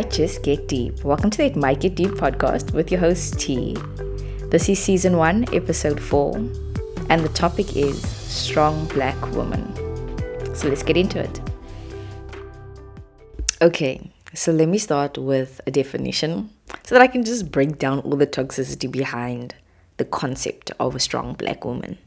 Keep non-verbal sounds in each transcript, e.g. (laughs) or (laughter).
might just get deep. Welcome to the It Might Get Deep podcast with your host T. This is season one, episode four, and the topic is strong black woman. So let's get into it. Okay, so let me start with a definition so that I can just break down all the toxicity behind the concept of a strong black woman.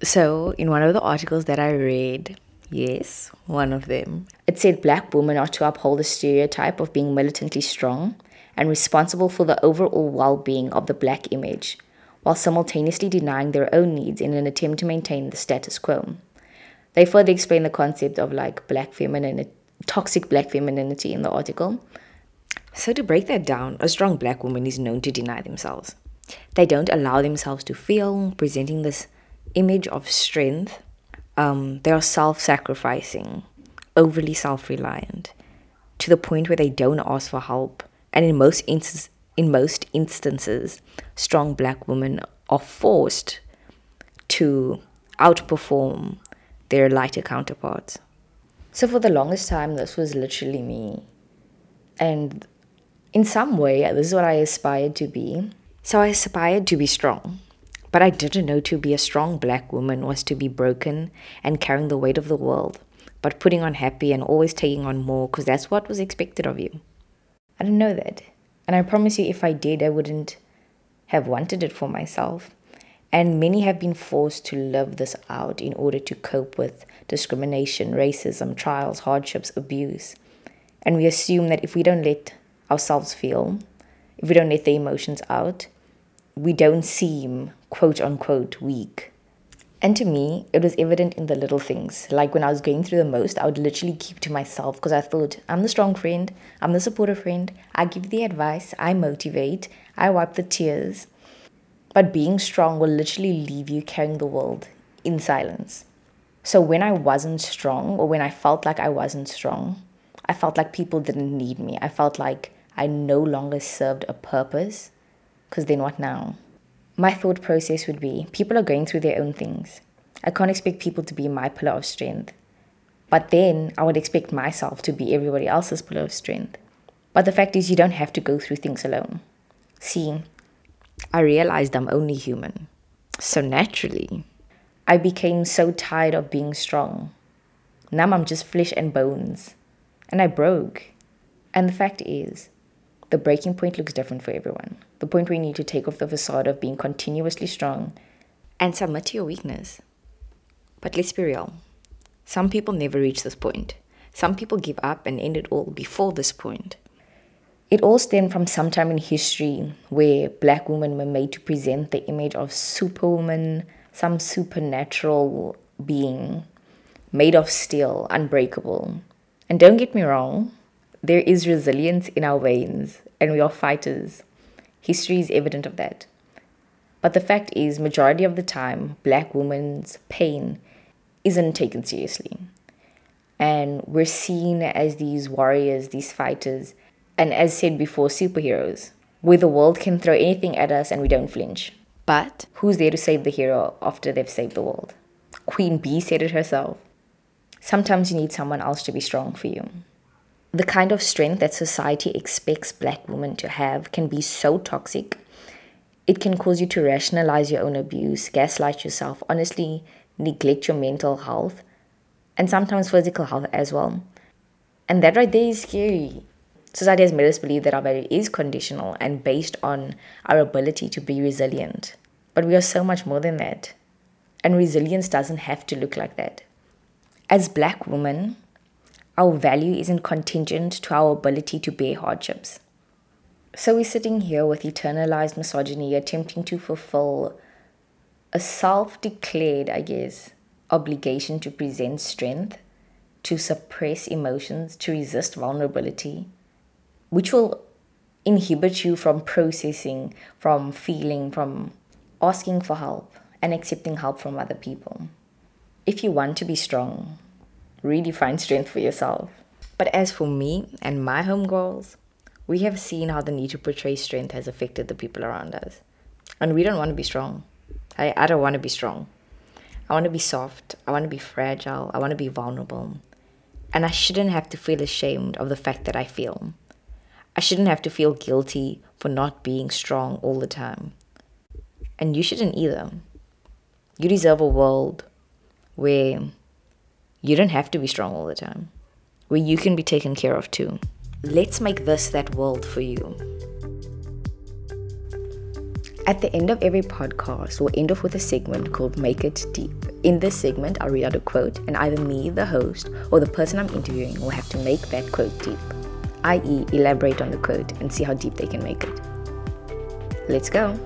So, in one of the articles that I read, Yes, one of them. It said black women are to uphold the stereotype of being militantly strong and responsible for the overall well being of the black image, while simultaneously denying their own needs in an attempt to maintain the status quo. They further explain the concept of like black femininity, toxic black femininity in the article. So, to break that down, a strong black woman is known to deny themselves. They don't allow themselves to feel, presenting this image of strength um, they are self sacrificing, overly self reliant, to the point where they don't ask for help. And in most, in most instances, strong black women are forced to outperform their lighter counterparts. So, for the longest time, this was literally me. And in some way, this is what I aspired to be. So, I aspired to be strong. But I didn't know to be a strong black woman was to be broken and carrying the weight of the world, but putting on happy and always taking on more because that's what was expected of you. I didn't know that. And I promise you, if I did, I wouldn't have wanted it for myself. And many have been forced to live this out in order to cope with discrimination, racism, trials, hardships, abuse. And we assume that if we don't let ourselves feel, if we don't let the emotions out, we don't seem quote unquote weak. And to me, it was evident in the little things. Like when I was going through the most, I would literally keep to myself because I thought, I'm the strong friend, I'm the supportive friend, I give the advice, I motivate, I wipe the tears. But being strong will literally leave you carrying the world in silence. So when I wasn't strong, or when I felt like I wasn't strong, I felt like people didn't need me. I felt like I no longer served a purpose because then what now? My thought process would be people are going through their own things. I can't expect people to be my pillar of strength. But then I would expect myself to be everybody else's pillar of strength. But the fact is, you don't have to go through things alone. See, I realized I'm only human. So naturally, I became so tired of being strong. Now I'm just flesh and bones. And I broke. And the fact is, the breaking point looks different for everyone. The point where you need to take off the facade of being continuously strong and submit to your weakness. But let's be real. Some people never reach this point. Some people give up and end it all before this point. It all stemmed from some time in history where black women were made to present the image of superwoman, some supernatural being made of steel, unbreakable. And don't get me wrong, there is resilience in our veins, and we are fighters. History is evident of that. But the fact is, majority of the time, black women's pain isn't taken seriously. And we're seen as these warriors, these fighters, and as said before, superheroes, where the world can throw anything at us and we don't flinch. But who's there to save the hero after they've saved the world? Queen Bey said it herself. Sometimes you need someone else to be strong for you the kind of strength that society expects black women to have can be so toxic. It can cause you to rationalize your own abuse, gaslight yourself, honestly neglect your mental health, and sometimes physical health as well. And that right there is scary. Society has made us believe that our value is conditional and based on our ability to be resilient. But we are so much more than that. And resilience doesn't have to look like that. As black women, our value isn't contingent to our ability to bear hardships. So we're sitting here with eternalized misogyny attempting to fulfill a self declared, I guess, obligation to present strength, to suppress emotions, to resist vulnerability, which will inhibit you from processing, from feeling, from asking for help and accepting help from other people. If you want to be strong, really find strength for yourself. But as for me and my homegirls, we have seen how the need to portray strength has affected the people around us. And we don't want to be strong. I, I don't want to be strong. I want to be soft. I want to be fragile. I want to be vulnerable. And I shouldn't have to feel ashamed of the fact that I feel. I shouldn't have to feel guilty for not being strong all the time. And you shouldn't either. You deserve a world where you don't have to be strong all the time, where you can be taken care of too. Let's make this that world for you. At the end of every podcast, we'll end off with a segment called Make It Deep. In this segment, I'll read out a quote, and either me, the host, or the person I'm interviewing will have to make that quote deep, i.e., elaborate on the quote and see how deep they can make it. Let's go.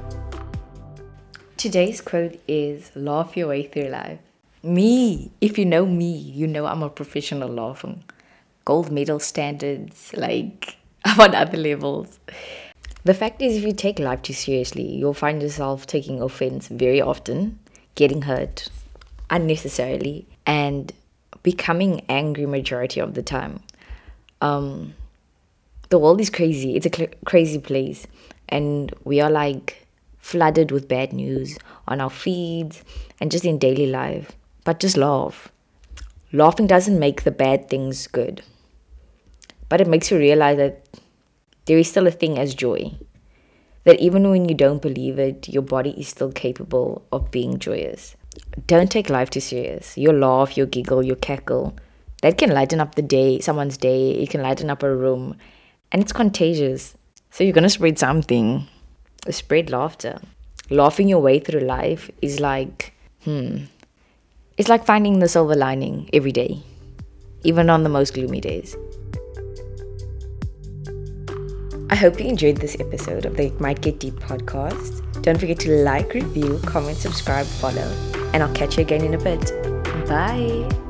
Today's quote is Laugh your way through life. Me, if you know me, you know I'm a professional laugher. Gold medal standards, like (laughs) I'm on other levels. The fact is, if you take life too seriously, you'll find yourself taking offense very often, getting hurt unnecessarily, and becoming angry majority of the time. Um, the world is crazy. It's a cl- crazy place, and we are like flooded with bad news on our feeds and just in daily life. But just laugh. Laughing doesn't make the bad things good, but it makes you realize that there is still a thing as joy. That even when you don't believe it, your body is still capable of being joyous. Don't take life too serious. Your laugh, your giggle, your cackle, that can lighten up the day, someone's day. It can lighten up a room, and it's contagious. So you're gonna spread something. Spread laughter. Laughing your way through life is like, hmm, it's like finding the silver lining every day, even on the most gloomy days. I hope you enjoyed this episode of the Might Get Deep podcast. Don't forget to like, review, comment, subscribe, follow, and I'll catch you again in a bit. Bye.